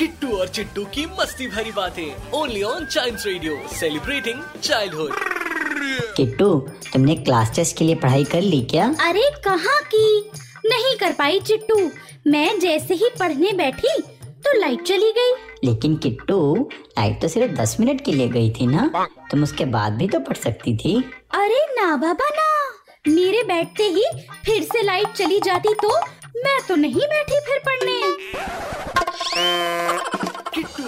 Kittu और चिट्टू की मस्ती भरी बातें। Only on Child Radio celebrating childhood Kittu तुमने क्लास टेस्ट के लिए पढ़ाई कर ली क्या? अरे कहाँ की? नहीं कर पाई चिट्टू। मैं जैसे ही पढ़ने बैठी तो लाइट चली गई। लेकिन किट्टू लाइट तो सिर्फ़ दस मिनट के लिए गई थी ना? तुम उसके बाद भी तो पढ़ सकती थी। अरे ना बाबा ना। मेरे बैठते ही फिर से लाइट चली जाती तो मैं तो नहीं बैठी फिर पढ़ने।